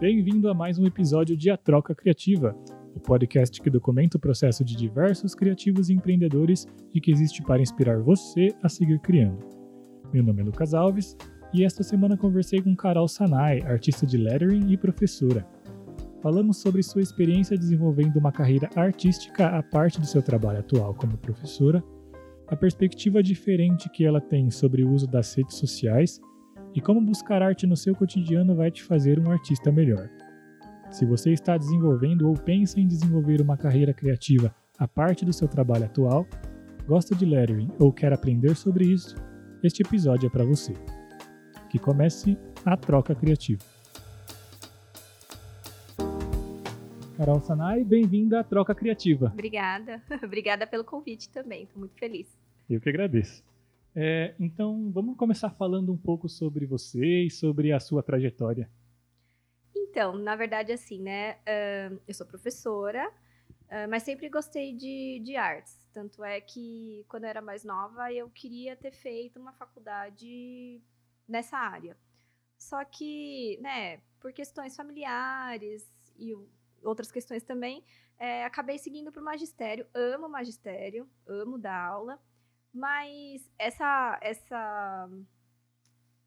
Bem-vindo a mais um episódio de A Troca Criativa, o podcast que documenta o processo de diversos criativos e empreendedores e que existe para inspirar você a seguir criando. Meu nome é Lucas Alves e esta semana conversei com Carol Sanai, artista de lettering e professora. Falamos sobre sua experiência desenvolvendo uma carreira artística à parte do seu trabalho atual como professora, a perspectiva diferente que ela tem sobre o uso das redes sociais e como buscar arte no seu cotidiano vai te fazer um artista melhor. Se você está desenvolvendo ou pensa em desenvolver uma carreira criativa à parte do seu trabalho atual, gosta de lettering ou quer aprender sobre isso, este episódio é para você. Que comece a troca criativa. Carol Sanai, bem-vinda à Troca Criativa. Obrigada. Obrigada pelo convite também, estou muito feliz. Eu que agradeço. É, então, vamos começar falando um pouco sobre você e sobre a sua trajetória. Então, na verdade, assim, né? Uh, eu sou professora, uh, mas sempre gostei de, de artes. Tanto é que, quando eu era mais nova, eu queria ter feito uma faculdade nessa área. Só que, né, por questões familiares e outras questões também, é, acabei seguindo para o magistério. Amo magistério, amo dar aula. Mas essa essa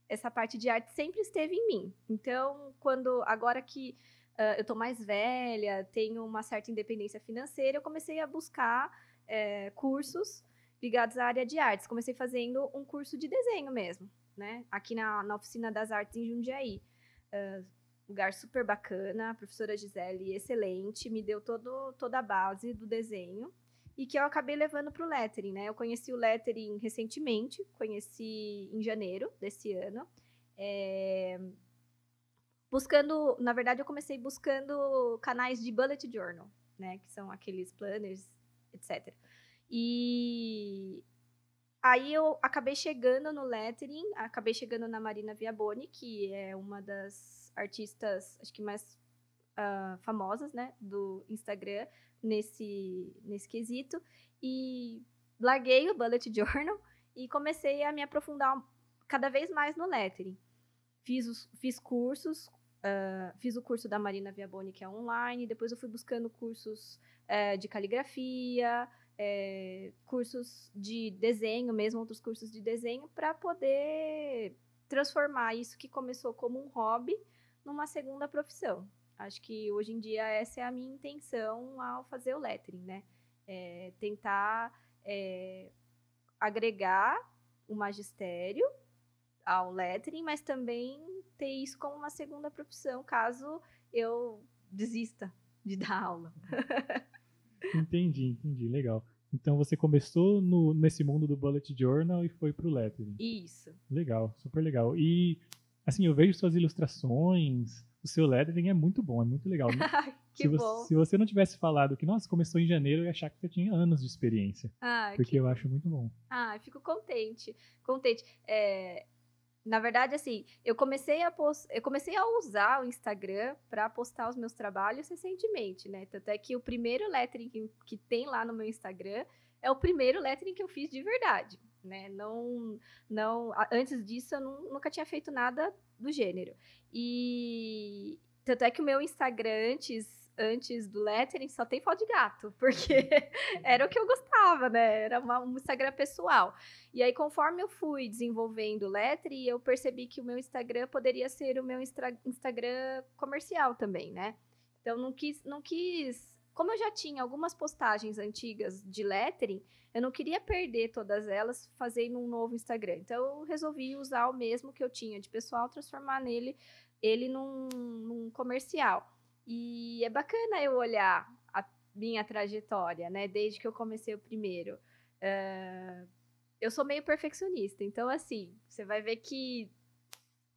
essa parte de arte sempre esteve em mim. Então, quando agora que uh, eu estou mais velha, tenho uma certa independência financeira, eu comecei a buscar é, cursos ligados à área de artes. Comecei fazendo um curso de desenho mesmo, né? Aqui na, na oficina das artes em Jundiaí. Uh, lugar super bacana, a professora Gisele excelente, me deu todo, toda a base do desenho e que eu acabei levando para o lettering, né? Eu conheci o lettering recentemente, conheci em janeiro desse ano. É... Buscando, na verdade, eu comecei buscando canais de bullet journal, né? Que são aqueles planners, etc. E aí eu acabei chegando no lettering, acabei chegando na Marina Viaboni, que é uma das artistas, acho que mais uh, famosas, né, do Instagram, nesse, nesse quesito. E larguei o Bullet Journal e comecei a me aprofundar cada vez mais no lettering. Fiz, os, fiz cursos, uh, fiz o curso da Marina Viaboni, que é online, depois eu fui buscando cursos uh, de caligrafia, uh, cursos de desenho, mesmo outros cursos de desenho, para poder transformar isso que começou como um hobby numa segunda profissão. Acho que hoje em dia essa é a minha intenção ao fazer o lettering, né? É tentar é, agregar o magistério ao lettering, mas também ter isso como uma segunda profissão, caso eu desista de dar aula. entendi, entendi, legal. Então você começou no, nesse mundo do bullet journal e foi para o lettering. Isso. Legal, super legal. E assim, eu vejo suas ilustrações, o seu lettering é muito bom, é muito legal. que se bom. Você, se você não tivesse falado que, nossa, começou em janeiro, eu ia achar que você tinha anos de experiência. Ah, porque que... eu acho muito bom. Ah, fico contente. Contente. É, na verdade, assim, eu comecei a post... eu comecei a usar o Instagram para postar os meus trabalhos recentemente, né? Tanto é que o primeiro lettering que, que tem lá no meu Instagram é o primeiro lettering que eu fiz de verdade, né? Não, não, antes disso eu não, nunca tinha feito nada do gênero. E tanto é que o meu Instagram antes antes do lettering só tem foto de gato, porque era o que eu gostava, né? Era uma, um Instagram pessoal. E aí, conforme eu fui desenvolvendo o lettering, eu percebi que o meu Instagram poderia ser o meu Instagram comercial também, né? Então, não quis, não quis. Como eu já tinha algumas postagens antigas de lettering, eu não queria perder todas elas fazendo um novo Instagram. Então, eu resolvi usar o mesmo que eu tinha de pessoal, transformar nele ele num, num comercial. E é bacana eu olhar a minha trajetória, né? Desde que eu comecei o primeiro. Uh, eu sou meio perfeccionista, então, assim, você vai ver que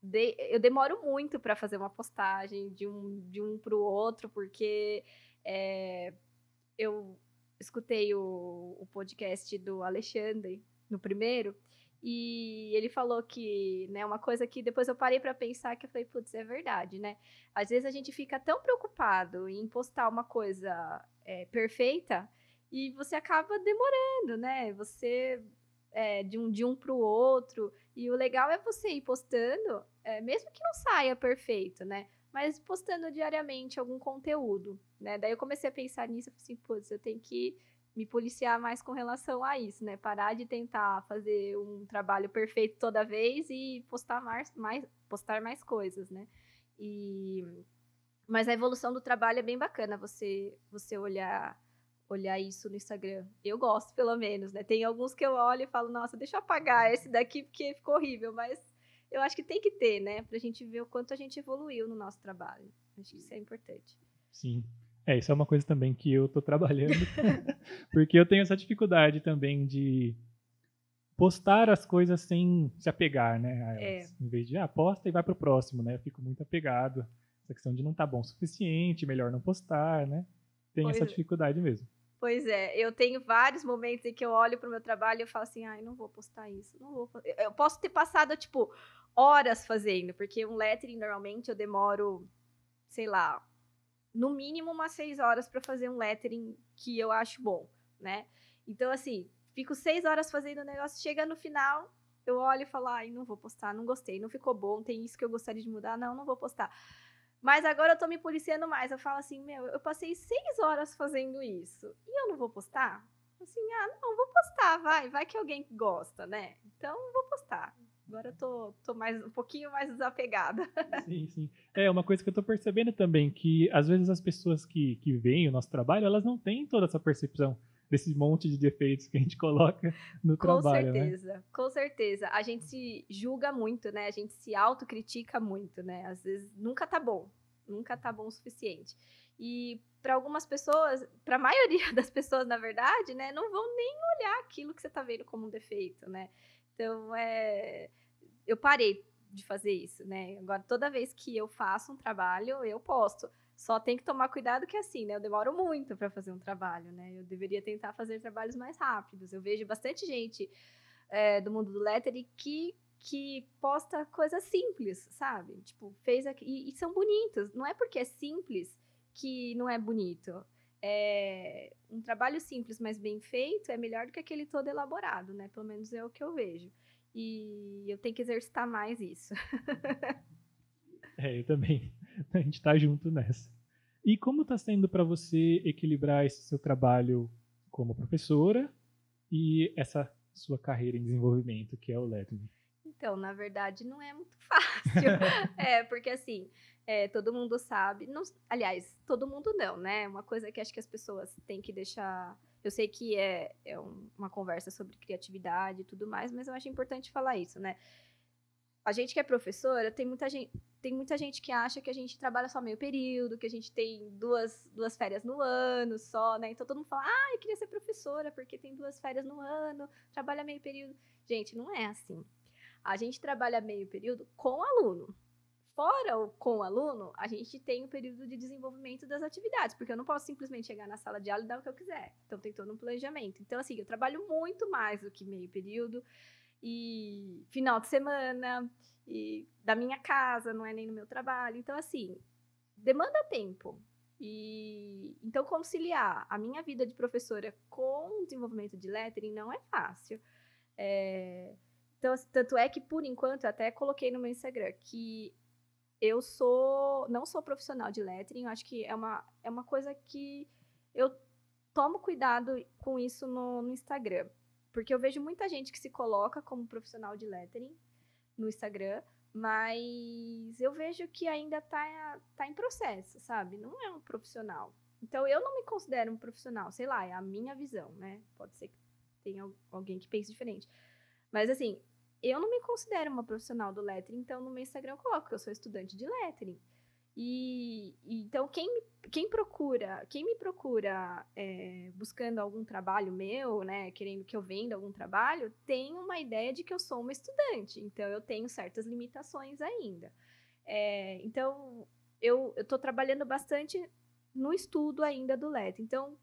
de, eu demoro muito para fazer uma postagem de um, de um para o outro, porque é, eu escutei o, o podcast do Alexandre no primeiro, e ele falou que, né, uma coisa que depois eu parei para pensar que eu falei, putz, é verdade, né? Às vezes a gente fica tão preocupado em postar uma coisa é, perfeita e você acaba demorando, né? Você é, de um de um para o outro e o legal é você ir postando, é, mesmo que não saia perfeito, né? Mas postando diariamente algum conteúdo, né? Daí eu comecei a pensar nisso, assim, putz, eu tenho que me policiar mais com relação a isso, né? Parar de tentar fazer um trabalho perfeito toda vez e postar mais, mais postar mais coisas, né? E mas a evolução do trabalho é bem bacana você você olhar olhar isso no Instagram. Eu gosto, pelo menos, né? Tem alguns que eu olho e falo, nossa, deixa eu apagar esse daqui porque ficou horrível, mas eu acho que tem que ter, né? Pra gente ver o quanto a gente evoluiu no nosso trabalho. Acho que isso é importante. Sim. É, isso é uma coisa também que eu tô trabalhando, porque eu tenho essa dificuldade também de postar as coisas sem se apegar, né? É. Em vez de, ah, posta e vai pro próximo, né? Eu fico muito apegado. Essa questão de não tá bom o suficiente, melhor não postar, né? Tem pois essa é. dificuldade mesmo. Pois é, eu tenho vários momentos em que eu olho pro meu trabalho e eu falo assim, ai, não vou postar isso, não vou. Eu posso ter passado, tipo, horas fazendo, porque um lettering, normalmente, eu demoro, sei lá, no mínimo umas seis horas para fazer um lettering que eu acho bom, né? Então, assim, fico seis horas fazendo o negócio, chega no final, eu olho e falo, ai, não vou postar, não gostei, não ficou bom, tem isso que eu gostaria de mudar, não, não vou postar. Mas agora eu tô me policiando mais, eu falo assim, meu, eu passei seis horas fazendo isso, e eu não vou postar? Assim, ah, não, vou postar, vai, vai que alguém gosta, né? Então, vou postar. Agora eu tô, tô mais, um pouquinho mais desapegada. Sim, sim. É uma coisa que eu tô percebendo também, que às vezes as pessoas que, que veem o nosso trabalho, elas não têm toda essa percepção desse monte de defeitos que a gente coloca no com trabalho. Com né? certeza, né? com certeza. A gente se julga muito, né? A gente se autocritica muito, né? Às vezes nunca tá bom, nunca tá bom o suficiente. E para algumas pessoas, para a maioria das pessoas, na verdade, né, não vão nem olhar aquilo que você tá vendo como um defeito, né? Então, é, eu parei de fazer isso, né? Agora, toda vez que eu faço um trabalho, eu posto. Só tem que tomar cuidado que assim, né? Eu demoro muito para fazer um trabalho, né? Eu deveria tentar fazer trabalhos mais rápidos. Eu vejo bastante gente é, do mundo do lettering que que posta coisas simples, sabe? Tipo, fez aqui e, e são bonitos. Não é porque é simples que não é bonito. É, um trabalho simples, mas bem feito, é melhor do que aquele todo elaborado, né? Pelo menos é o que eu vejo. E eu tenho que exercitar mais isso. é, eu também. A gente tá junto nessa. E como está sendo para você equilibrar esse seu trabalho como professora e essa sua carreira em desenvolvimento, que é o lettering? Então, na verdade, não é muito fácil. é, porque assim, é, todo mundo sabe. Não, aliás, todo mundo não, né? Uma coisa que acho que as pessoas têm que deixar. Eu sei que é, é um, uma conversa sobre criatividade e tudo mais, mas eu acho importante falar isso, né? A gente que é professora, tem muita gente, tem muita gente que acha que a gente trabalha só meio período, que a gente tem duas, duas férias no ano só, né? Então todo mundo fala, ah, eu queria ser professora porque tem duas férias no ano, trabalha meio período. Gente, não é assim. A gente trabalha meio período com aluno. Fora o com aluno, a gente tem o período de desenvolvimento das atividades, porque eu não posso simplesmente chegar na sala de aula e dar o que eu quiser. Então tem todo um planejamento. Então, assim, eu trabalho muito mais do que meio período e final de semana e da minha casa, não é nem no meu trabalho. Então, assim, demanda tempo. E então conciliar a minha vida de professora com o desenvolvimento de lettering não é fácil. É, então, assim, tanto é que, por enquanto, até coloquei no meu Instagram que eu sou não sou profissional de lettering, eu acho que é uma, é uma coisa que eu tomo cuidado com isso no, no Instagram. Porque eu vejo muita gente que se coloca como profissional de lettering no Instagram, mas eu vejo que ainda está tá em processo, sabe? Não é um profissional. Então eu não me considero um profissional, sei lá, é a minha visão, né? Pode ser que tenha alguém que pense diferente. Mas assim, eu não me considero uma profissional do lettering, então no meu Instagram eu coloco que eu sou estudante de lettering. E, então quem quem procura, quem me procura é, buscando algum trabalho meu, né, querendo que eu venda algum trabalho, tem uma ideia de que eu sou uma estudante. Então eu tenho certas limitações ainda. É, então eu estou trabalhando bastante no estudo ainda do lettering. Então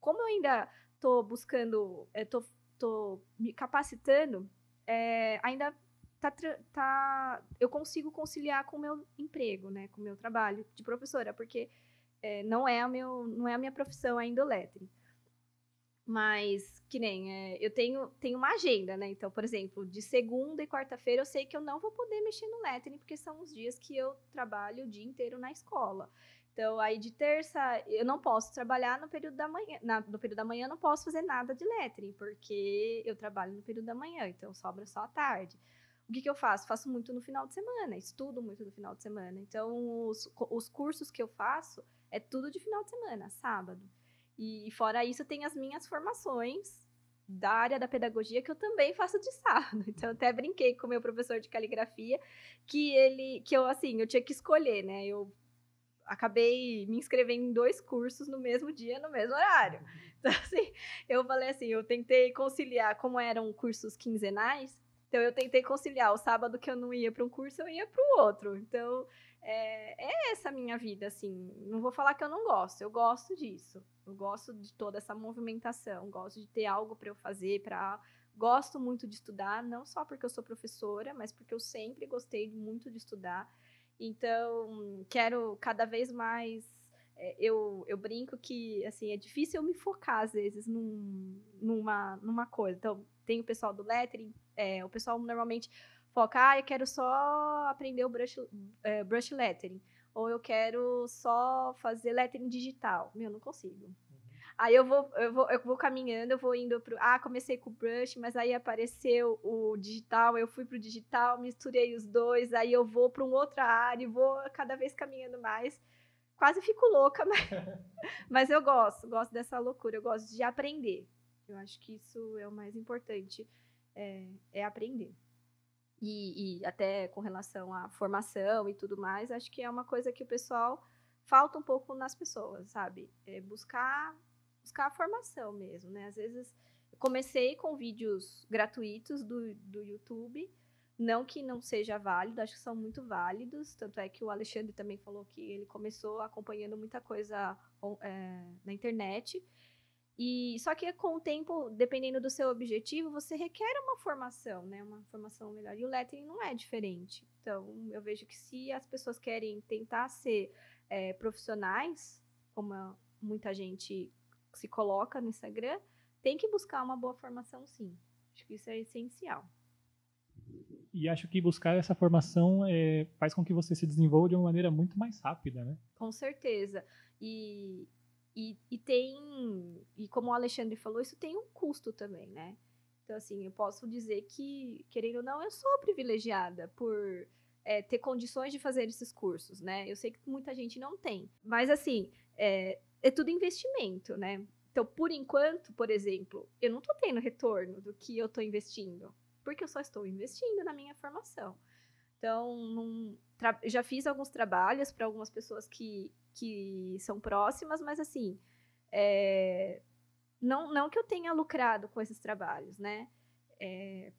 como eu ainda estou buscando, estou tô me capacitando, é, ainda tá, tá, eu consigo conciliar com o meu emprego, né, com o meu trabalho de professora, porque é, não é a meu, não é a minha profissão ainda o lettering. Mas, que nem, é, eu tenho, tenho uma agenda, né? Então, por exemplo, de segunda e quarta-feira eu sei que eu não vou poder mexer no lettering, porque são os dias que eu trabalho o dia inteiro na escola. Então, aí de terça, eu não posso trabalhar no período da manhã. Na, no período da manhã, eu não posso fazer nada de lettering, porque eu trabalho no período da manhã, então sobra só a tarde. O que, que eu faço? Faço muito no final de semana, estudo muito no final de semana. Então, os, os cursos que eu faço é tudo de final de semana, sábado. E fora isso, tem as minhas formações da área da pedagogia que eu também faço de sábado. Então, até brinquei com o meu professor de caligrafia que ele, que eu assim, eu tinha que escolher, né? Eu acabei me inscrevendo em dois cursos no mesmo dia, no mesmo horário. Então, assim, eu falei assim, eu tentei conciliar, como eram cursos quinzenais, então eu tentei conciliar o sábado que eu não ia para um curso, eu ia para o outro. Então, é, é essa minha vida, assim. Não vou falar que eu não gosto, eu gosto disso. Eu gosto de toda essa movimentação, gosto de ter algo para eu fazer, para gosto muito de estudar, não só porque eu sou professora, mas porque eu sempre gostei muito de estudar. Então, quero cada vez mais é, eu, eu brinco que assim é difícil eu me focar às vezes num, numa, numa coisa. Então, tem o pessoal do lettering, é, o pessoal normalmente foca, ah, eu quero só aprender o brush, é, brush lettering. Ou eu quero só fazer lettering digital. Meu, não consigo. Uhum. Aí eu vou, eu vou, eu vou caminhando, eu vou indo pro. Ah, comecei com o brush, mas aí apareceu o digital, eu fui pro digital, misturei os dois, aí eu vou para uma outra área e vou cada vez caminhando mais. Quase fico louca, mas, mas eu gosto, gosto dessa loucura, eu gosto de aprender. Eu acho que isso é o mais importante, é, é aprender. E, e, até com relação à formação e tudo mais, acho que é uma coisa que o pessoal falta um pouco nas pessoas, sabe? É buscar, buscar a formação mesmo, né? Às vezes, comecei com vídeos gratuitos do, do YouTube, não que não seja válido, acho que são muito válidos, tanto é que o Alexandre também falou que ele começou acompanhando muita coisa é, na internet, e só que com o tempo, dependendo do seu objetivo, você requer uma formação, né? Uma formação melhor. E o lettering não é diferente. Então, eu vejo que se as pessoas querem tentar ser é, profissionais, como muita gente se coloca no Instagram, tem que buscar uma boa formação, sim. Acho que isso é essencial. E acho que buscar essa formação é, faz com que você se desenvolva de uma maneira muito mais rápida, né? Com certeza. E, e, e tem, e como o Alexandre falou, isso tem um custo também, né? Então, assim, eu posso dizer que, querendo ou não, eu sou privilegiada por é, ter condições de fazer esses cursos, né? Eu sei que muita gente não tem. Mas, assim, é, é tudo investimento, né? Então, por enquanto, por exemplo, eu não estou tendo retorno do que eu estou investindo, porque eu só estou investindo na minha formação. Então, num, já fiz alguns trabalhos para algumas pessoas que, que são próximas, mas assim, é, não, não que eu tenha lucrado com esses trabalhos, né? É,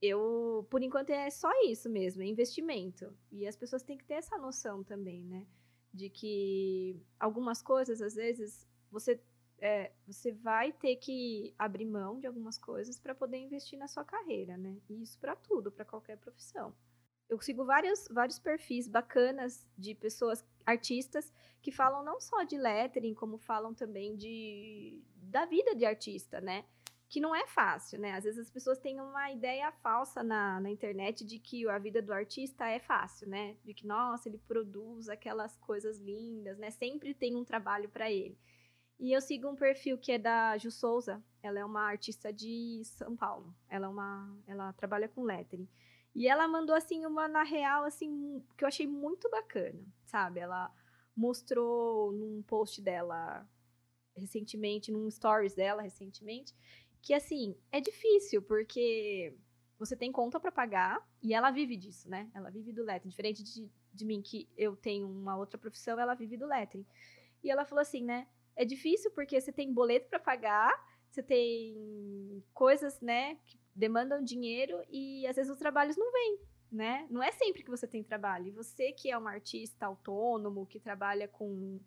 eu, por enquanto, é só isso mesmo, é investimento. E as pessoas têm que ter essa noção também, né? De que algumas coisas, às vezes, você, é, você vai ter que abrir mão de algumas coisas para poder investir na sua carreira, né? E isso para tudo, para qualquer profissão eu sigo vários, vários perfis bacanas de pessoas, artistas, que falam não só de lettering, como falam também de da vida de artista, né? Que não é fácil, né? Às vezes as pessoas têm uma ideia falsa na, na internet de que a vida do artista é fácil, né? De que, nossa, ele produz aquelas coisas lindas, né? Sempre tem um trabalho para ele. E eu sigo um perfil que é da Ju Souza. Ela é uma artista de São Paulo. Ela é uma, ela trabalha com lettering. E ela mandou, assim, uma na real, assim, que eu achei muito bacana, sabe? Ela mostrou num post dela recentemente, num stories dela recentemente, que, assim, é difícil, porque você tem conta para pagar e ela vive disso, né? Ela vive do lettering. Diferente de, de mim, que eu tenho uma outra profissão, ela vive do lettering. E ela falou assim, né? É difícil porque você tem boleto para pagar, você tem coisas, né, que demandam dinheiro e às vezes os trabalhos não vêm, né? Não é sempre que você tem trabalho. E você que é um artista autônomo, que trabalha com,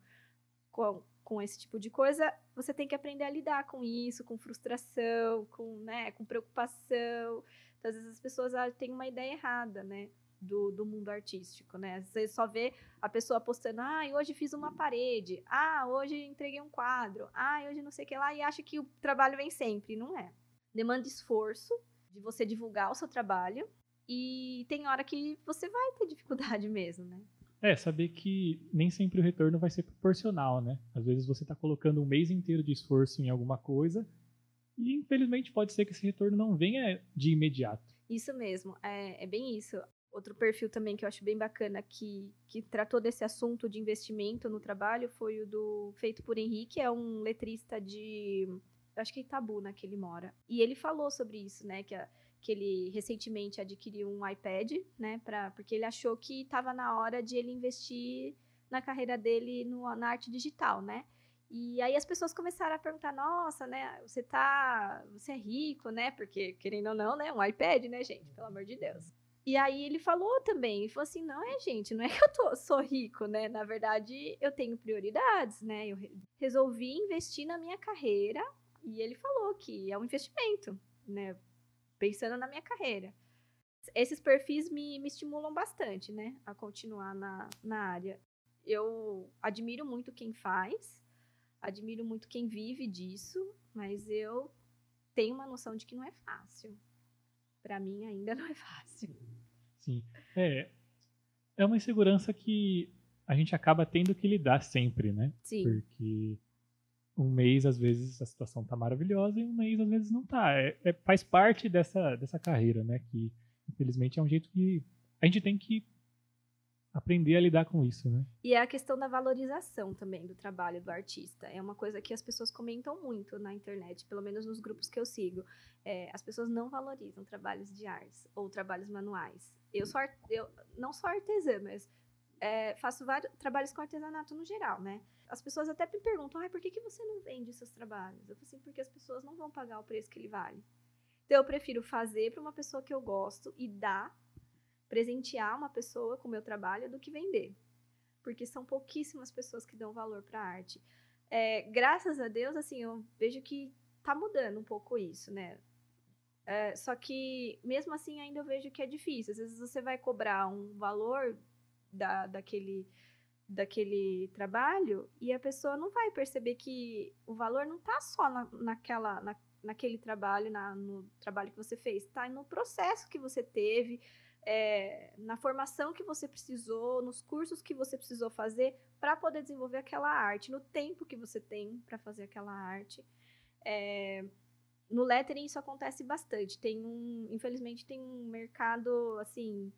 com, com esse tipo de coisa, você tem que aprender a lidar com isso, com frustração, com, né, com preocupação. Então, às vezes as pessoas têm uma ideia errada, né? do, do mundo artístico, né? Você só vê a pessoa postando, ah, hoje fiz uma parede, ah, hoje entreguei um quadro, ah, hoje não sei o que lá, e acha que o trabalho vem sempre. Não é. Demanda esforço de você divulgar o seu trabalho, e tem hora que você vai ter dificuldade mesmo, né? É, saber que nem sempre o retorno vai ser proporcional, né? Às vezes você está colocando um mês inteiro de esforço em alguma coisa e infelizmente pode ser que esse retorno não venha de imediato. Isso mesmo, é, é bem isso. Outro perfil também que eu acho bem bacana que, que tratou desse assunto de investimento no trabalho foi o do Feito por Henrique, é um letrista de. Acho que é Itabuna que ele mora. E ele falou sobre isso, né? Que, a, que ele recentemente adquiriu um iPad, né? Pra, porque ele achou que estava na hora de ele investir na carreira dele no, na arte digital, né? E aí as pessoas começaram a perguntar: "Nossa, né, você tá, você é rico, né? Porque querendo ou não, né, um iPad, né, gente, pelo amor de Deus". E aí ele falou também, ele falou assim: "Não é, gente, não é que eu tô, sou rico, né? Na verdade, eu tenho prioridades, né? Eu resolvi investir na minha carreira e ele falou que é um investimento, né? Pensando na minha carreira. Esses perfis me, me estimulam bastante, né, a continuar na, na área. Eu admiro muito quem faz, admiro muito quem vive disso, mas eu tenho uma noção de que não é fácil. Para mim ainda não é fácil. Sim. É, é uma insegurança que a gente acaba tendo que lidar sempre, né? Sim. Porque um mês, às vezes, a situação tá maravilhosa e um mês, às vezes, não tá. É, é, faz parte dessa, dessa carreira, né? Que, infelizmente, é um jeito que a gente tem que aprender a lidar com isso, né? E é a questão da valorização também do trabalho do artista. É uma coisa que as pessoas comentam muito na internet, pelo menos nos grupos que eu sigo. É, as pessoas não valorizam trabalhos de artes ou trabalhos manuais. Eu sou eu não sou artesã, mas é, faço vários trabalhos com artesanato no geral, né? As pessoas até me perguntam, ah, por que, que você não vende seus trabalhos? Eu falo assim, porque as pessoas não vão pagar o preço que ele vale. Então eu prefiro fazer para uma pessoa que eu gosto e dar presentear uma pessoa com o meu trabalho do que vender. Porque são pouquíssimas pessoas que dão valor para a arte. É, graças a Deus, assim, eu vejo que tá mudando um pouco isso, né? É, só que, mesmo assim, ainda eu vejo que é difícil. Às vezes você vai cobrar um valor da, daquele, daquele trabalho e a pessoa não vai perceber que o valor não tá só na, naquela, na, naquele trabalho, na, no trabalho que você fez, tá no processo que você teve, é, na formação que você precisou, nos cursos que você precisou fazer para poder desenvolver aquela arte, no tempo que você tem para fazer aquela arte. É, no lettering isso acontece bastante. Tem um, infelizmente, tem um mercado assim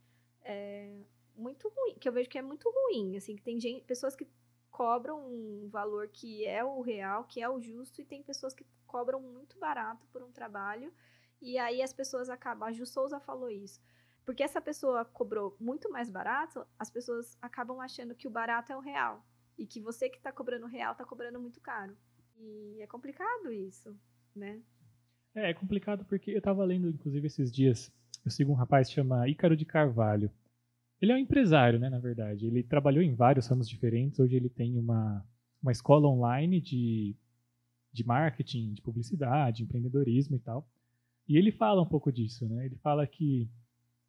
é, muito ruim, que eu vejo que é muito ruim, assim, que tem gente, pessoas que cobram um valor que é o real, que é o justo, e tem pessoas que cobram muito barato por um trabalho. E aí as pessoas acabam. A Ju Souza falou isso porque essa pessoa cobrou muito mais barato, as pessoas acabam achando que o barato é o real. E que você que está cobrando o real está cobrando muito caro. E é complicado isso, né? É, é complicado porque eu estava lendo, inclusive, esses dias, eu sigo um rapaz que chama Ícaro de Carvalho. Ele é um empresário, né, na verdade. Ele trabalhou em vários ramos diferentes. Hoje ele tem uma, uma escola online de, de marketing, de publicidade, empreendedorismo e tal. E ele fala um pouco disso, né? Ele fala que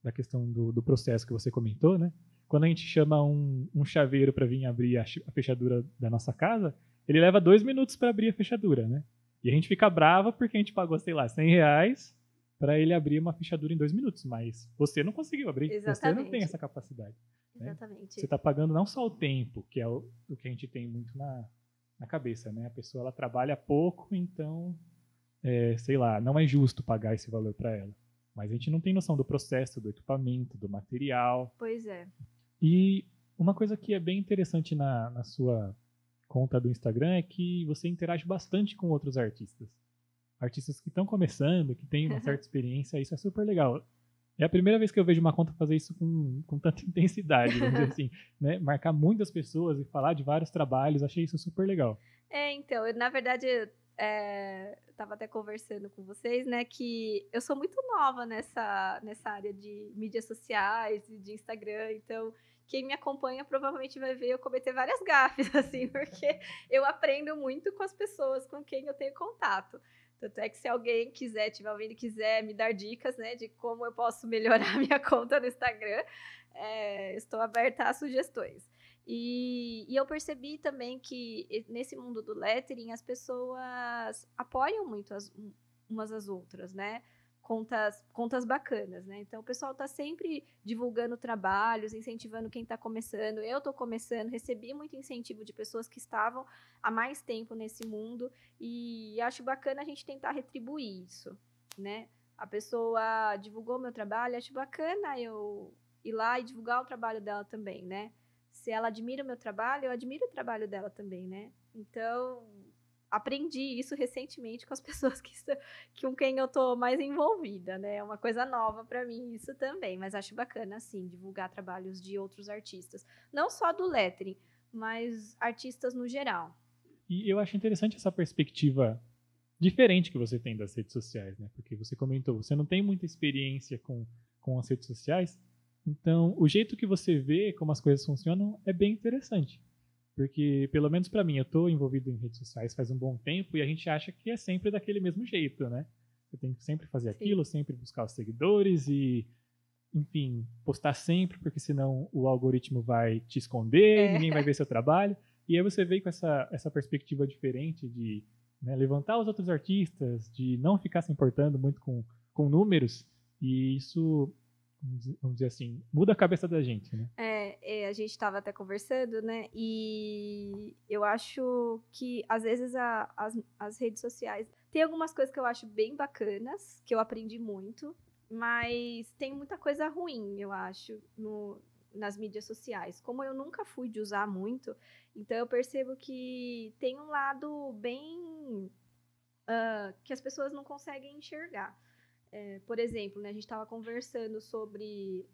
da questão do, do processo que você comentou, né? Quando a gente chama um, um chaveiro para vir abrir a, a, fechadura da nossa casa, ele leva dois minutos para abrir a fechadura, né? E a gente fica brava porque a gente pagou, sei lá, 100 reais para ele abrir uma fechadura em dois minutos, mas você não conseguiu abrir, Exatamente. você não tem essa capacidade. Né? Exatamente. Você está pagando não só o tempo, que é o, o que a gente tem muito na, na cabeça, né? A pessoa ela trabalha pouco, então, é, sei lá, não é justo pagar esse valor para ela. Mas a gente não tem noção do processo, do equipamento, do material. Pois é. E uma coisa que é bem interessante na, na sua conta do Instagram é que você interage bastante com outros artistas. Artistas que estão começando, que têm uma certa experiência, isso é super legal. É a primeira vez que eu vejo uma conta fazer isso com, com tanta intensidade, vamos dizer assim, né? Marcar muitas pessoas e falar de vários trabalhos, achei isso super legal. É, então, eu, na verdade, é, estava até conversando com vocês, né, que eu sou muito nova nessa, nessa área de mídias sociais e de Instagram, então quem me acompanha provavelmente vai ver eu cometer várias gafes, assim, porque eu aprendo muito com as pessoas com quem eu tenho contato. Tanto é que se alguém quiser, tiver ouvindo quiser me dar dicas, né, de como eu posso melhorar minha conta no Instagram, é, estou aberta a sugestões. E, e, eu percebi também que nesse mundo do lettering as pessoas apoiam muito as, umas às outras, né? Contas, contas bacanas, né? Então o pessoal está sempre divulgando trabalhos, incentivando quem está começando. Eu estou começando, recebi muito incentivo de pessoas que estavam há mais tempo nesse mundo e acho bacana a gente tentar retribuir isso, né? A pessoa divulgou meu trabalho, acho bacana eu ir lá e divulgar o trabalho dela também, né? Se ela admira o meu trabalho, eu admiro o trabalho dela também, né? Então, aprendi isso recentemente com as pessoas que, com quem eu tô mais envolvida, né? É uma coisa nova para mim isso também, mas acho bacana, assim, divulgar trabalhos de outros artistas. Não só do lettering, mas artistas no geral. E eu acho interessante essa perspectiva diferente que você tem das redes sociais, né? Porque você comentou, você não tem muita experiência com, com as redes sociais, então o jeito que você vê como as coisas funcionam é bem interessante. Porque, pelo menos para mim, eu estou envolvido em redes sociais faz um bom tempo e a gente acha que é sempre daquele mesmo jeito, né? Você tem que sempre fazer Sim. aquilo, sempre buscar os seguidores e, enfim, postar sempre, porque senão o algoritmo vai te esconder, é. ninguém vai ver seu trabalho. E aí você veio com essa, essa perspectiva diferente de né, levantar os outros artistas, de não ficar se importando muito com, com números. E isso vamos dizer assim, muda a cabeça da gente, né? É, é a gente estava até conversando, né? E eu acho que às vezes a, as, as redes sociais tem algumas coisas que eu acho bem bacanas, que eu aprendi muito, mas tem muita coisa ruim, eu acho, no, nas mídias sociais. Como eu nunca fui de usar muito, então eu percebo que tem um lado bem uh, que as pessoas não conseguem enxergar. É, por exemplo, né, a gente estava conversando sobre.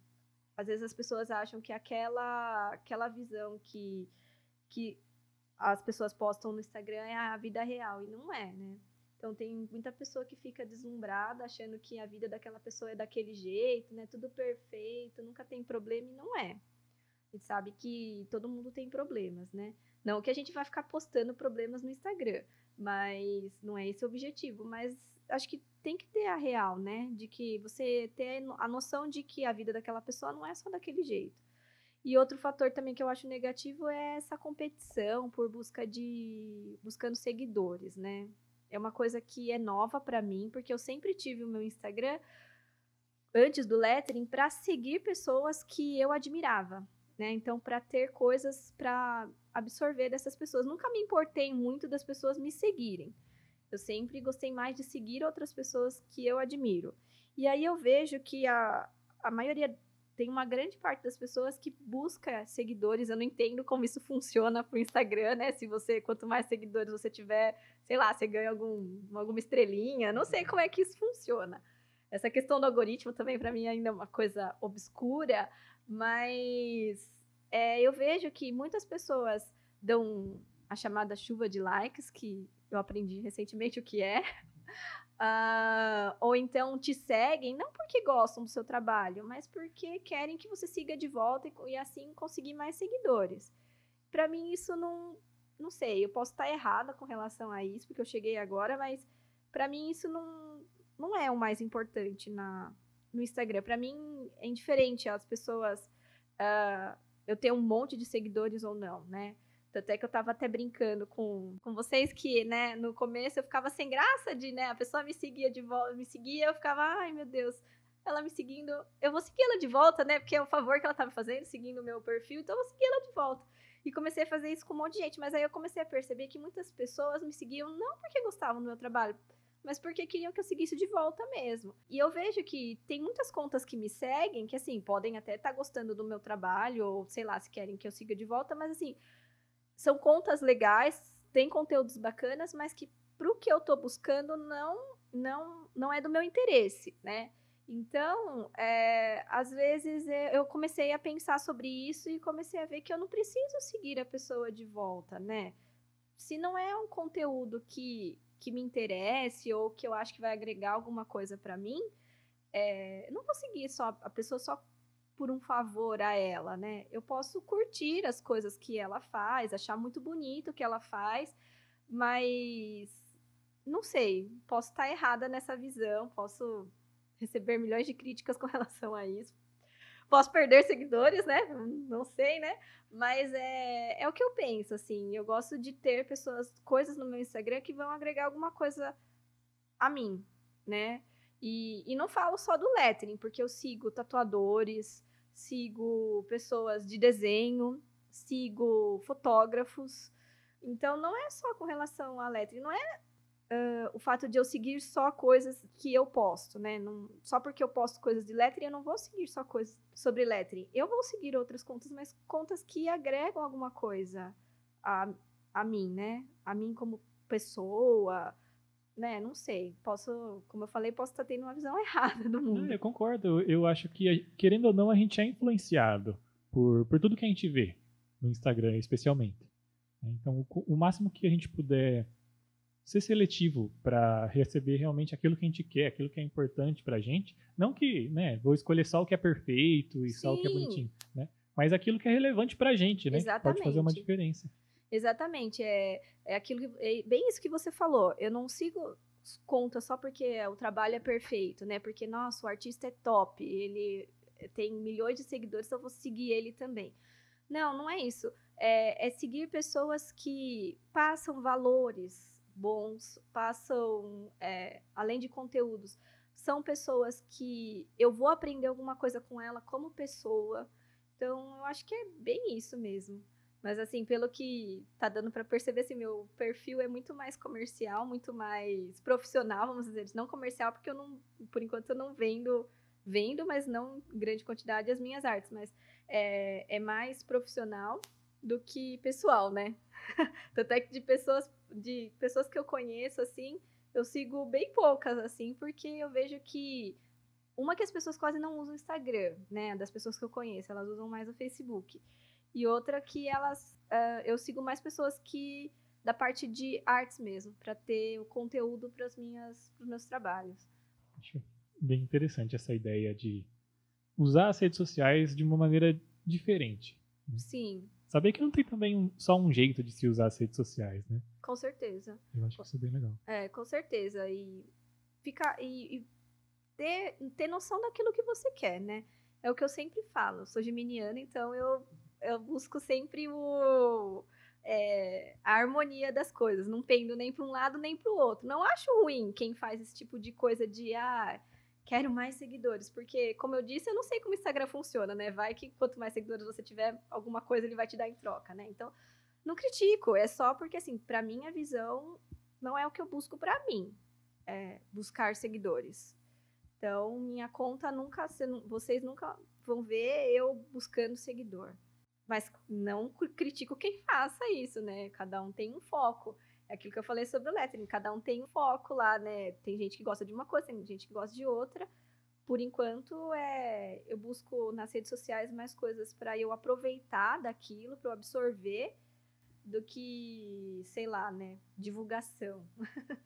Às vezes as pessoas acham que aquela, aquela visão que, que as pessoas postam no Instagram é a vida real, e não é, né? Então tem muita pessoa que fica deslumbrada, achando que a vida daquela pessoa é daquele jeito, né? Tudo perfeito, nunca tem problema, e não é. A gente sabe que todo mundo tem problemas, né? Não que a gente vai ficar postando problemas no Instagram, mas não é esse o objetivo. Mas acho que tem que ter a real, né? De que você ter a noção de que a vida daquela pessoa não é só daquele jeito. E outro fator também que eu acho negativo é essa competição por busca de buscando seguidores, né? É uma coisa que é nova para mim, porque eu sempre tive o meu Instagram antes do lettering para seguir pessoas que eu admirava, né? Então, para ter coisas para absorver dessas pessoas. Nunca me importei muito das pessoas me seguirem. Eu sempre gostei mais de seguir outras pessoas que eu admiro. E aí eu vejo que a, a maioria tem uma grande parte das pessoas que busca seguidores. Eu não entendo como isso funciona pro Instagram, né? Se você, quanto mais seguidores você tiver, sei lá, você ganha algum, alguma estrelinha. Não sei como é que isso funciona. Essa questão do algoritmo também para mim ainda é uma coisa obscura, mas é, eu vejo que muitas pessoas dão a chamada chuva de likes, que eu aprendi recentemente o que é. Uh, ou então te seguem, não porque gostam do seu trabalho, mas porque querem que você siga de volta e, e assim conseguir mais seguidores. Para mim, isso não. Não sei, eu posso estar errada com relação a isso, porque eu cheguei agora, mas para mim isso não, não é o mais importante na, no Instagram. Para mim é indiferente as pessoas. Uh, eu ter um monte de seguidores ou não, né? Tanto é que eu tava até brincando com, com vocês que, né, no começo eu ficava sem graça de, né, a pessoa me seguia de volta, me seguia, eu ficava, ai meu Deus, ela me seguindo, eu vou seguir ela de volta, né, porque é o favor que ela me fazendo, seguindo o meu perfil, então eu vou seguir ela de volta. E comecei a fazer isso com um monte de gente, mas aí eu comecei a perceber que muitas pessoas me seguiam não porque gostavam do meu trabalho, mas porque queriam que eu seguisse de volta mesmo. E eu vejo que tem muitas contas que me seguem, que assim, podem até estar tá gostando do meu trabalho, ou sei lá, se querem que eu siga de volta, mas assim, são contas legais, tem conteúdos bacanas, mas que pro que eu tô buscando não não não é do meu interesse, né? Então, é, às vezes é, eu comecei a pensar sobre isso e comecei a ver que eu não preciso seguir a pessoa de volta, né? Se não é um conteúdo que, que me interesse ou que eu acho que vai agregar alguma coisa para mim, é, não vou seguir só a pessoa só por um favor a ela, né? Eu posso curtir as coisas que ela faz, achar muito bonito o que ela faz, mas não sei, posso estar errada nessa visão, posso receber milhões de críticas com relação a isso. Posso perder seguidores, né? Não sei, né? Mas é, é o que eu penso, assim. Eu gosto de ter pessoas, coisas no meu Instagram que vão agregar alguma coisa a mim, né? E, e não falo só do lettering, porque eu sigo tatuadores, sigo pessoas de desenho, sigo fotógrafos. Então, não é só com relação a lettering, não é uh, o fato de eu seguir só coisas que eu posto, né? Não, só porque eu posto coisas de lettering, eu não vou seguir só coisas sobre lettering. Eu vou seguir outras contas, mas contas que agregam alguma coisa a, a mim, né? A mim como pessoa, né? Não sei. Posso, como eu falei, posso estar tendo uma visão errada do mundo. eu concordo. Eu acho que, querendo ou não, a gente é influenciado por, por tudo que a gente vê no Instagram, especialmente. Então, o, o máximo que a gente puder ser seletivo para receber realmente aquilo que a gente quer, aquilo que é importante para a gente. Não que, né, vou escolher só o que é perfeito e Sim. só o que é bonitinho, né? Mas aquilo que é relevante para a gente, né? Exatamente. Pode fazer uma diferença. Exatamente. É, é aquilo é bem isso que você falou. Eu não sigo conta só porque o trabalho é perfeito, né? Porque, nossa, o artista é top, ele tem milhões de seguidores, então eu vou seguir ele também. Não, não é isso. É, é seguir pessoas que passam valores, bons, passam, é, além de conteúdos, são pessoas que eu vou aprender alguma coisa com ela como pessoa. Então, eu acho que é bem isso mesmo. Mas, assim, pelo que tá dando para perceber, assim, meu perfil é muito mais comercial, muito mais profissional, vamos dizer, não comercial, porque eu não, por enquanto, eu não vendo, vendo, mas não em grande quantidade as minhas artes, mas é, é mais profissional do que pessoal, né? Tanto é que de pessoas, de pessoas que eu conheço, assim, eu sigo bem poucas, assim, porque eu vejo que uma que as pessoas quase não usam o Instagram, né? Das pessoas que eu conheço, elas usam mais o Facebook. E outra que elas. Uh, eu sigo mais pessoas que. da parte de artes mesmo, para ter o conteúdo para os meus trabalhos. Acho bem interessante essa ideia de usar as redes sociais de uma maneira diferente. Né? Sim. Saber que não tem também um, só um jeito de se usar as redes sociais, né? Com certeza. Eu acho que isso é bem legal. É, com certeza. E ficar e, e, ter, ter noção daquilo que você quer, né? É o que eu sempre falo. Eu sou geminiana, então eu, eu busco sempre o, é, a harmonia das coisas. Não pendo nem para um lado nem para o outro. Não acho ruim quem faz esse tipo de coisa de ah, quero mais seguidores, porque, como eu disse, eu não sei como o Instagram funciona, né? Vai que quanto mais seguidores você tiver, alguma coisa ele vai te dar em troca, né? Então, não critico, é só porque, assim, para minha visão, não é o que eu busco para mim, é buscar seguidores. Então, minha conta nunca, vocês nunca vão ver eu buscando seguidor. Mas não critico quem faça isso, né? Cada um tem um foco. É aquilo que eu falei sobre o lettering, cada um tem um foco lá, né? Tem gente que gosta de uma coisa, tem gente que gosta de outra. Por enquanto, é, eu busco nas redes sociais mais coisas para eu aproveitar daquilo, para eu absorver, do que, sei lá, né? Divulgação.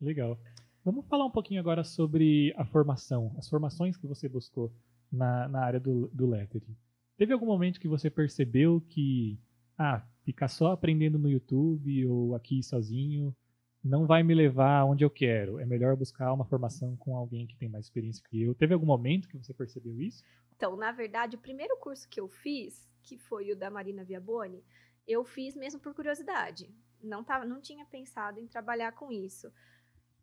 Legal. Vamos falar um pouquinho agora sobre a formação, as formações que você buscou na, na área do, do lettering. Teve algum momento que você percebeu que, ah, ficar só aprendendo no YouTube ou aqui sozinho não vai me levar onde eu quero. É melhor buscar uma formação com alguém que tem mais experiência que eu. Teve algum momento que você percebeu isso? Então, na verdade, o primeiro curso que eu fiz, que foi o da Marina Viaboni, eu fiz mesmo por curiosidade. Não, tava, não tinha pensado em trabalhar com isso.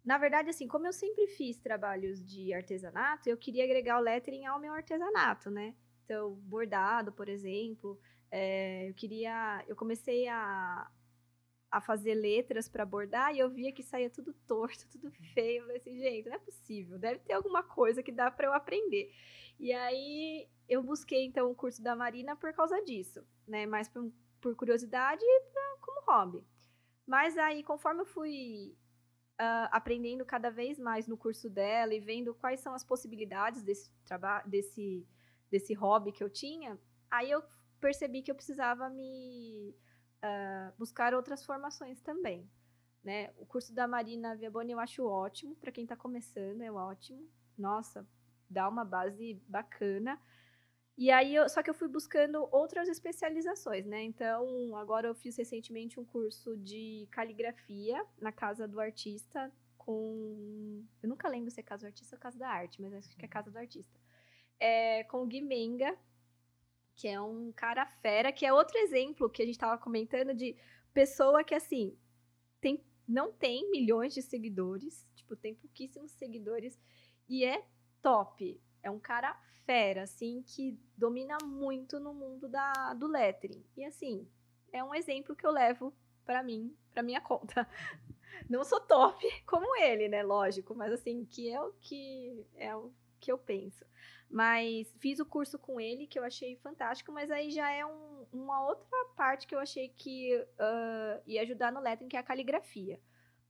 Na verdade, assim, como eu sempre fiz trabalhos de artesanato, eu queria agregar o lettering ao meu artesanato, né? Então, bordado, por exemplo, é, eu queria. Eu comecei a, a fazer letras para bordar e eu via que saía tudo torto, tudo feio. Eu falei assim, gente, não é possível, deve ter alguma coisa que dá para eu aprender. E aí eu busquei então o curso da Marina por causa disso, né? Mais por, por curiosidade e como hobby. Mas aí, conforme eu fui uh, aprendendo cada vez mais no curso dela e vendo quais são as possibilidades desse trabalho, desse, desse hobby que eu tinha, aí eu percebi que eu precisava me uh, buscar outras formações também. Né? O curso da Marina Viaboni eu acho ótimo, para quem está começando é ótimo. Nossa, dá uma base bacana. E aí, eu, só que eu fui buscando outras especializações, né? Então, agora eu fiz recentemente um curso de caligrafia na Casa do Artista com... Eu nunca lembro se é Casa do Artista ou Casa da Arte, mas acho que é Casa do Artista. É, com o Gui Menga, que é um cara fera, que é outro exemplo que a gente estava comentando de pessoa que, assim, tem, não tem milhões de seguidores, tipo, tem pouquíssimos seguidores, e é top. É um cara fera, assim, que domina muito no mundo da, do lettering. E, assim, é um exemplo que eu levo para mim, para minha conta. Não sou top como ele, né? Lógico, mas, assim, que é o que é o que eu penso. Mas fiz o curso com ele, que eu achei fantástico, mas aí já é um, uma outra parte que eu achei que uh, ia ajudar no lettering, que é a caligrafia.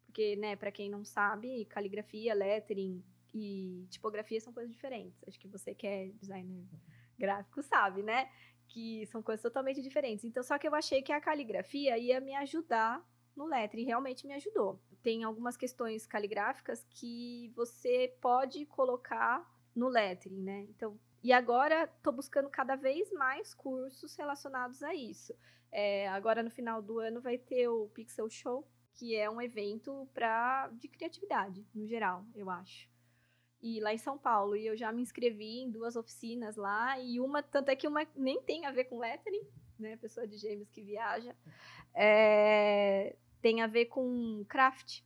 Porque, né, para quem não sabe, caligrafia, lettering e tipografia são coisas diferentes. Acho que você que é designer gráfico sabe, né? Que são coisas totalmente diferentes. Então, só que eu achei que a caligrafia ia me ajudar no lettering, realmente me ajudou. Tem algumas questões caligráficas que você pode colocar no lettering, né? Então, e agora estou buscando cada vez mais cursos relacionados a isso. É, agora no final do ano vai ter o Pixel Show, que é um evento pra, de criatividade, no geral, eu acho. E lá em São Paulo, e eu já me inscrevi em duas oficinas lá, e uma, tanto é que uma nem tem a ver com lettering, né? Pessoa de gêmeos que viaja. É, tem a ver com craft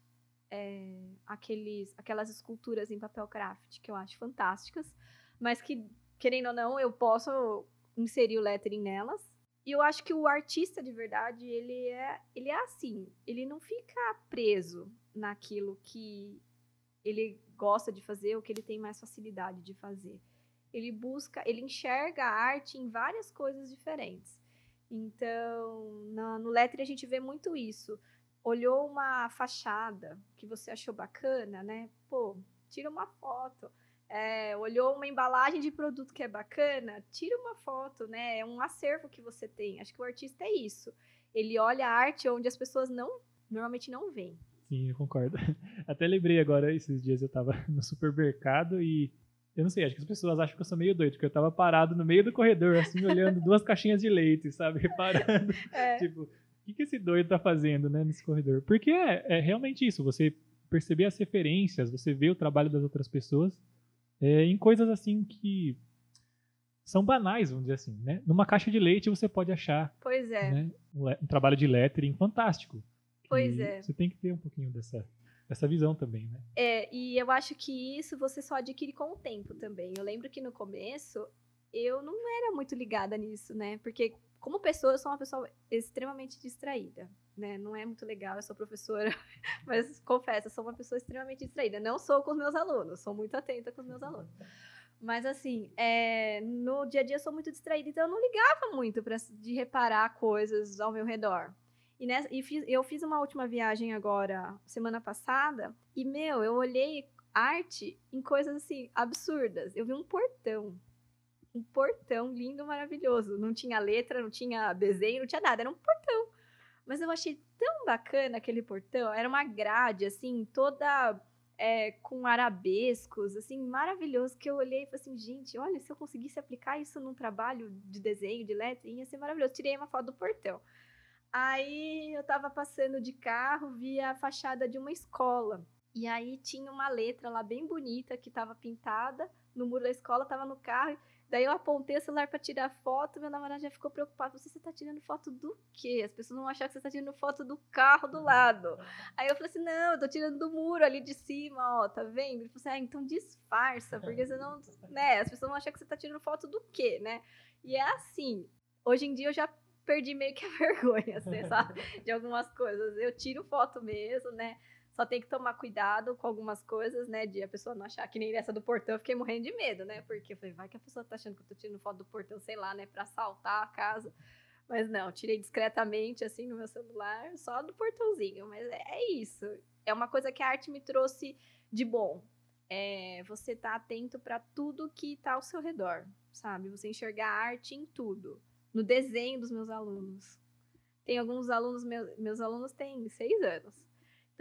é, aqueles, aquelas esculturas em papel craft que eu acho fantásticas, mas que, querendo ou não, eu posso inserir o lettering nelas. E eu acho que o artista de verdade, ele é, ele é assim, ele não fica preso naquilo que ele gosta de fazer ou que ele tem mais facilidade de fazer. Ele busca, ele enxerga a arte em várias coisas diferentes. Então, no lettering a gente vê muito isso olhou uma fachada que você achou bacana, né? Pô, tira uma foto. É, olhou uma embalagem de produto que é bacana, tira uma foto, né? É um acervo que você tem. Acho que o artista é isso. Ele olha a arte onde as pessoas não normalmente não veem. Sim, eu concordo. Até lembrei agora, esses dias eu tava no supermercado e eu não sei, acho que as pessoas acham que eu sou meio doido, porque eu tava parado no meio do corredor, assim, olhando duas caixinhas de leite, sabe? Reparando. É. Tipo, que, que esse doido tá fazendo, né, nesse corredor? Porque é, é realmente isso, você perceber as referências, você vê o trabalho das outras pessoas é, em coisas assim que são banais, vamos dizer assim, né? Numa caixa de leite você pode achar pois é. Né, um, um, trabalho de lettering fantástico. Pois é. Você tem que ter um pouquinho dessa, dessa visão também, né? É, e eu acho que isso você só adquire com o tempo também. Eu lembro que no começo eu não era muito ligada nisso, né? Porque como pessoa, eu sou uma pessoa extremamente distraída, né? Não é muito legal, eu sou professora, mas confesso, eu sou uma pessoa extremamente distraída. Não sou com os meus alunos, sou muito atenta com os meus alunos. Mas assim, é, no dia a dia eu sou muito distraída, então eu não ligava muito pra, de reparar coisas ao meu redor. E, nessa, e fiz, eu fiz uma última viagem agora, semana passada, e, meu, eu olhei arte em coisas assim, absurdas. Eu vi um portão um portão lindo, maravilhoso. Não tinha letra, não tinha desenho, não tinha nada, era um portão. Mas eu achei tão bacana aquele portão, era uma grade, assim, toda é, com arabescos, assim, maravilhoso, que eu olhei e falei assim, gente, olha, se eu conseguisse aplicar isso num trabalho de desenho, de letra, ia ser maravilhoso. Tirei uma foto do portão. Aí eu tava passando de carro, vi a fachada de uma escola. E aí tinha uma letra lá bem bonita que tava pintada no muro da escola, tava no carro. Daí eu apontei o celular para tirar foto, meu namorado já ficou preocupado. Você, você tá tirando foto do quê? As pessoas vão achar que você tá tirando foto do carro do lado. Aí eu falei assim, não, eu tô tirando do muro ali de cima, ó, tá vendo? Ele falou assim, ah, então disfarça, porque senão, né, as pessoas vão achar que você tá tirando foto do quê, né? E é assim, hoje em dia eu já perdi meio que a vergonha, assim, sabe? De algumas coisas. Eu tiro foto mesmo, né? Só tem que tomar cuidado com algumas coisas, né? De a pessoa não achar que nem essa do portão, eu fiquei morrendo de medo, né? Porque eu falei, vai que a pessoa tá achando que eu tô tirando foto do portão, sei lá, né? Pra assaltar a casa. Mas não, tirei discretamente, assim, no meu celular, só do portãozinho. Mas é, é isso. É uma coisa que a arte me trouxe de bom. É você tá atento para tudo que tá ao seu redor, sabe? Você enxergar a arte em tudo. No desenho dos meus alunos. Tem alguns alunos, meus, meus alunos têm seis anos.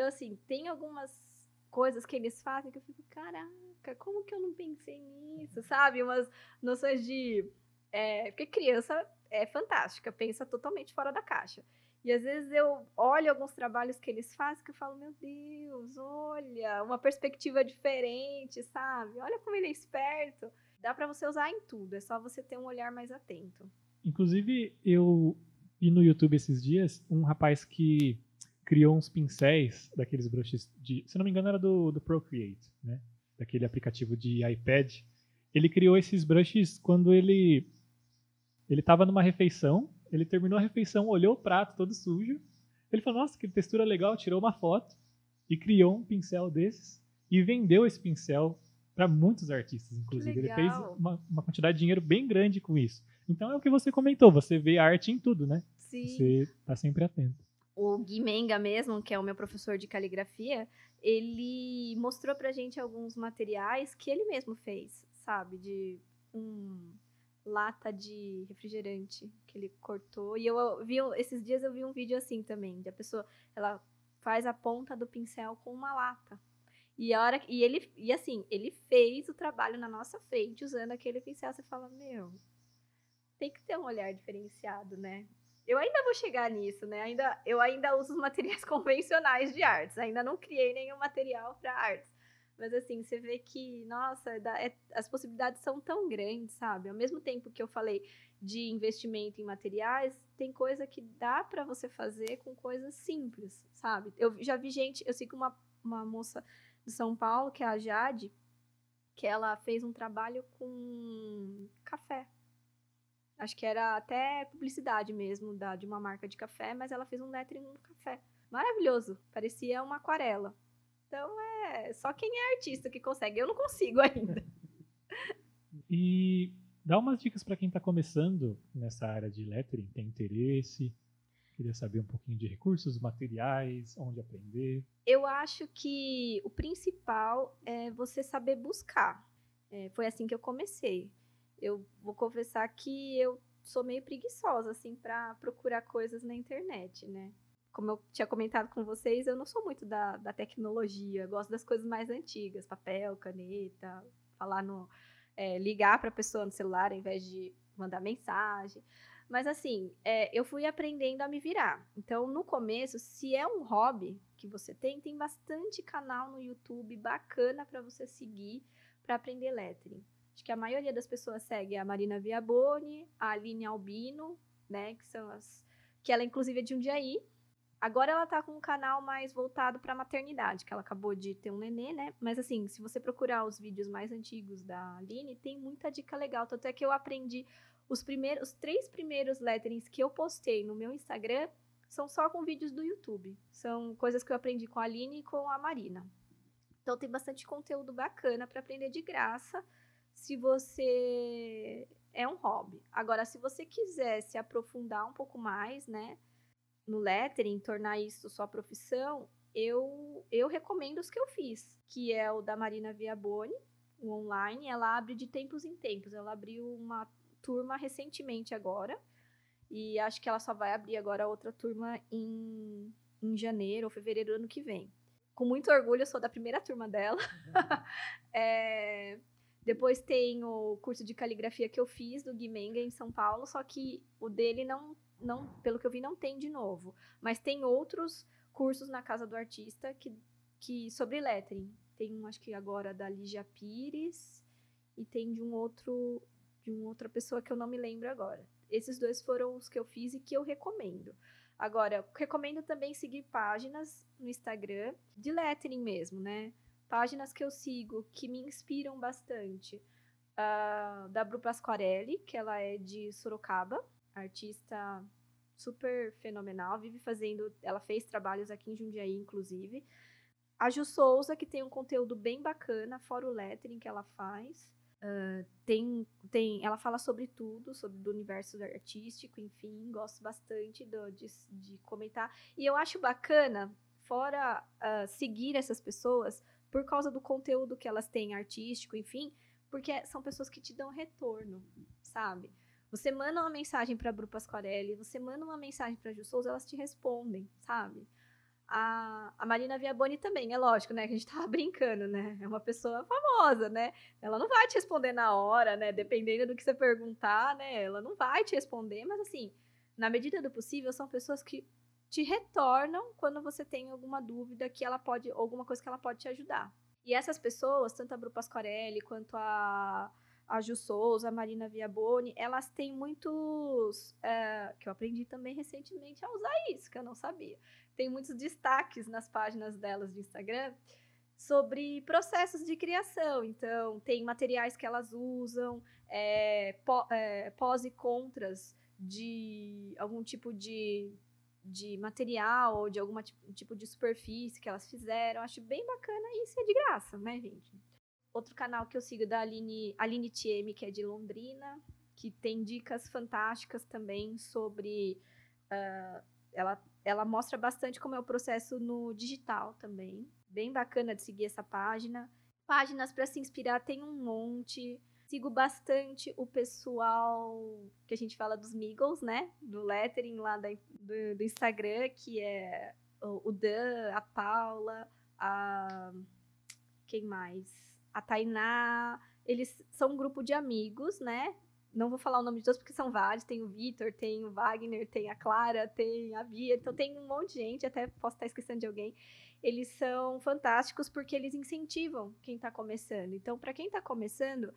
Então, assim, tem algumas coisas que eles fazem que eu fico, caraca, como que eu não pensei nisso, sabe? Umas noções de É, porque criança é fantástica, pensa totalmente fora da caixa. E às vezes eu olho alguns trabalhos que eles fazem que eu falo, meu Deus, olha, uma perspectiva diferente, sabe? Olha como ele é esperto. Dá para você usar em tudo, é só você ter um olhar mais atento. Inclusive, eu vi no YouTube esses dias um rapaz que criou uns pincéis daqueles brushes de, se não me engano, era do, do Procreate, né? Daquele aplicativo de iPad. Ele criou esses brushes quando ele ele estava numa refeição ele terminou a refeição, olhou o prato todo sujo. Ele falou: Nossa, que textura legal! Tirou uma foto e criou um pincel desses e vendeu esse pincel para muitos artistas, inclusive. Ele fez uma, uma, quantidade de dinheiro bem grande com isso. Então é o que você comentou: você vê arte em tudo, né? Sim. Você está sempre atento. O Gui Menga mesmo, que é o meu professor de caligrafia, ele mostrou pra gente alguns materiais que ele mesmo fez, sabe? De um lata de refrigerante que ele cortou. E eu vi, esses dias eu vi um vídeo assim também, de a pessoa, ela faz a ponta do pincel com uma lata. E a hora e ele e assim, ele fez o trabalho na nossa frente usando aquele pincel, você fala: "Meu, tem que ter um olhar diferenciado, né?" Eu ainda vou chegar nisso, né? Ainda eu ainda uso os materiais convencionais de artes, ainda não criei nenhum material para artes. Mas assim, você vê que, nossa, é, as possibilidades são tão grandes, sabe? Ao mesmo tempo que eu falei de investimento em materiais, tem coisa que dá para você fazer com coisas simples, sabe? Eu já vi gente, eu sigo uma, uma moça de São Paulo, que é a Jade, que ela fez um trabalho com café. Acho que era até publicidade mesmo da, de uma marca de café, mas ela fez um lettering no café. Maravilhoso, parecia uma aquarela. Então é só quem é artista que consegue. Eu não consigo ainda. e dá umas dicas para quem está começando nessa área de lettering, tem interesse, queria saber um pouquinho de recursos, materiais, onde aprender. Eu acho que o principal é você saber buscar. É, foi assim que eu comecei. Eu vou confessar que eu sou meio preguiçosa assim para procurar coisas na internet, né? como eu tinha comentado com vocês, eu não sou muito da, da tecnologia, gosto das coisas mais antigas, papel, caneta, falar no. É, ligar para a pessoa no celular ao invés de mandar mensagem. Mas assim, é, eu fui aprendendo a me virar. Então, no começo, se é um hobby que você tem, tem bastante canal no YouTube bacana para você seguir para aprender lettering. Acho que a maioria das pessoas segue a Marina Viaboni, a Aline Albino, né, que são as que ela inclusive é de Jundiaí, Agora ela tá com um canal mais voltado para maternidade, que ela acabou de ter um nenê, né? Mas assim, se você procurar os vídeos mais antigos da Aline, tem muita dica legal. Tanto é que eu aprendi os primeiros, os três primeiros letterings que eu postei no meu Instagram são só com vídeos do YouTube. São coisas que eu aprendi com a Aline e com a Marina. Então tem bastante conteúdo bacana para aprender de graça, se você é um hobby. Agora, se você quiser se aprofundar um pouco mais, né? no lettering, tornar isso sua profissão, eu, eu recomendo os que eu fiz, que é o da Marina Viaboni, o online. Ela abre de tempos em tempos. Ela abriu uma turma recentemente agora. E acho que ela só vai abrir agora outra turma em, em janeiro ou fevereiro do ano que vem. Com muito orgulho, eu sou da primeira turma dela. Uhum. é, depois tem o curso de caligrafia que eu fiz do Guimenga em São Paulo, só que o dele não não, pelo que eu vi, não tem de novo. Mas tem outros cursos na Casa do Artista que, que sobre lettering. Tem um, acho que agora, da Lígia Pires e tem de um outro de uma outra pessoa que eu não me lembro agora. Esses dois foram os que eu fiz e que eu recomendo. Agora, recomendo também seguir páginas no Instagram de lettering mesmo, né? Páginas que eu sigo que me inspiram bastante. Uh, da Bru Pasquarelli, que ela é de Sorocaba, artista super fenomenal, vive fazendo, ela fez trabalhos aqui em Jundiaí, inclusive. A Ju Souza, que tem um conteúdo bem bacana, fora o lettering que ela faz. Uh, tem, tem, ela fala sobre tudo, sobre o universo artístico, enfim, gosto bastante do, de, de comentar. E eu acho bacana, fora uh, seguir essas pessoas, por causa do conteúdo que elas têm artístico, enfim, porque são pessoas que te dão retorno, sabe? Você manda uma mensagem para Bru Pasquarelli, você manda uma mensagem para Ju Souza, elas te respondem, sabe? A, a Marina Viaboni também, é lógico, né? Que a gente tava brincando, né? É uma pessoa famosa, né? Ela não vai te responder na hora, né? Dependendo do que você perguntar, né? Ela não vai te responder, mas assim, na medida do possível, são pessoas que te retornam quando você tem alguma dúvida que ela pode, alguma coisa que ela pode te ajudar. E essas pessoas, tanto a Bru Pasquarelli quanto a, a Ju Souza, a Marina Viaboni, elas têm muitos. É, que eu aprendi também recentemente a usar isso, que eu não sabia. Tem muitos destaques nas páginas delas de Instagram sobre processos de criação. Então, tem materiais que elas usam, é, pós e contras de algum tipo de de material ou de algum tipo de superfície que elas fizeram. Acho bem bacana isso é de graça, né, gente? Outro canal que eu sigo é da Aline, Aline TM, que é de Londrina, que tem dicas fantásticas também sobre. Uh, ela, ela mostra bastante como é o processo no digital também. Bem bacana de seguir essa página. Páginas para se inspirar tem um monte. Sigo bastante o pessoal que a gente fala dos Migos, né? Do lettering lá da, do, do, Instagram, que é o, Dan, a Paula, a. Quem mais? A Tainá. Eles são um grupo de amigos, né? Não vou falar o nome de todos porque são vários. Tem o Vitor, tem o Wagner, tem a Clara, tem a Bia. Então tem um monte de gente, até posso estar esquecendo de alguém. Eles são fantásticos porque eles incentivam quem está começando. Então, para quem está começando,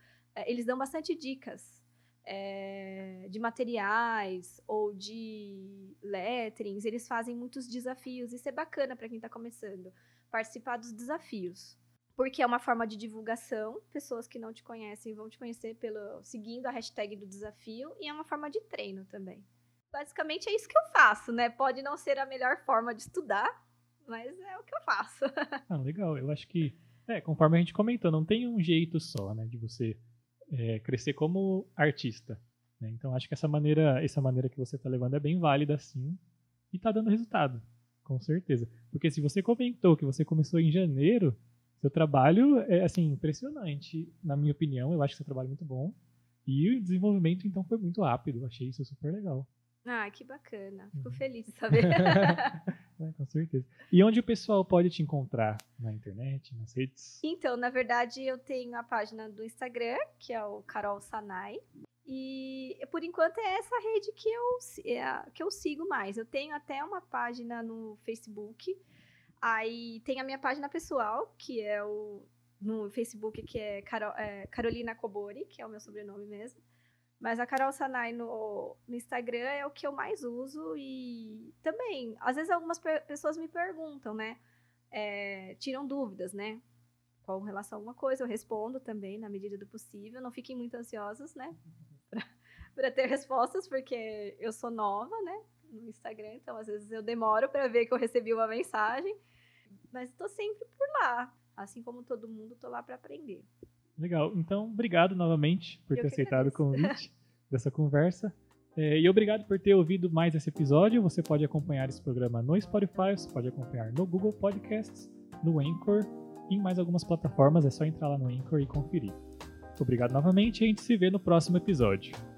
eles dão bastante dicas é, de materiais ou de letterings. Eles fazem muitos desafios. Isso é bacana para quem está começando. Participar dos desafios. Porque é uma forma de divulgação. Pessoas que não te conhecem vão te conhecer pelo seguindo a hashtag do desafio. E é uma forma de treino também. Basicamente é isso que eu faço, né? Pode não ser a melhor forma de estudar, mas é o que eu faço. ah, legal. Eu acho que, é, conforme a gente comentou, não tem um jeito só, né, de você é, crescer como artista. Né? Então acho que essa maneira, essa maneira que você está levando é bem válida, sim, e está dando resultado, com certeza. Porque se você comentou que você começou em janeiro, seu trabalho é assim impressionante, na minha opinião. Eu acho que seu trabalho é muito bom e o desenvolvimento então foi muito rápido. Eu achei isso super legal. Ah, que bacana. Fico uhum. feliz de saber. é, com certeza. E onde o pessoal pode te encontrar? Na internet, nas redes? Então, na verdade, eu tenho a página do Instagram, que é o Carol Sanai. E por enquanto é essa rede que eu, é que eu sigo mais. Eu tenho até uma página no Facebook. Aí tem a minha página pessoal, que é o no Facebook, que é, Carol, é Carolina Cobori, que é o meu sobrenome mesmo. Mas a Carol Sanai no, no Instagram é o que eu mais uso e também, às vezes algumas pessoas me perguntam, né? É, tiram dúvidas, né? Com relação a alguma coisa, eu respondo também na medida do possível. Não fiquem muito ansiosos, né? para ter respostas, porque eu sou nova, né? No Instagram, então às vezes eu demoro para ver que eu recebi uma mensagem, mas estou sempre por lá. Assim como todo mundo, estou lá para aprender. Legal. Então, obrigado novamente por Eu ter aceitado agradeço. o convite dessa conversa. É, e obrigado por ter ouvido mais esse episódio. Você pode acompanhar esse programa no Spotify, você pode acompanhar no Google Podcasts, no Anchor e em mais algumas plataformas. É só entrar lá no Anchor e conferir. Obrigado novamente e a gente se vê no próximo episódio.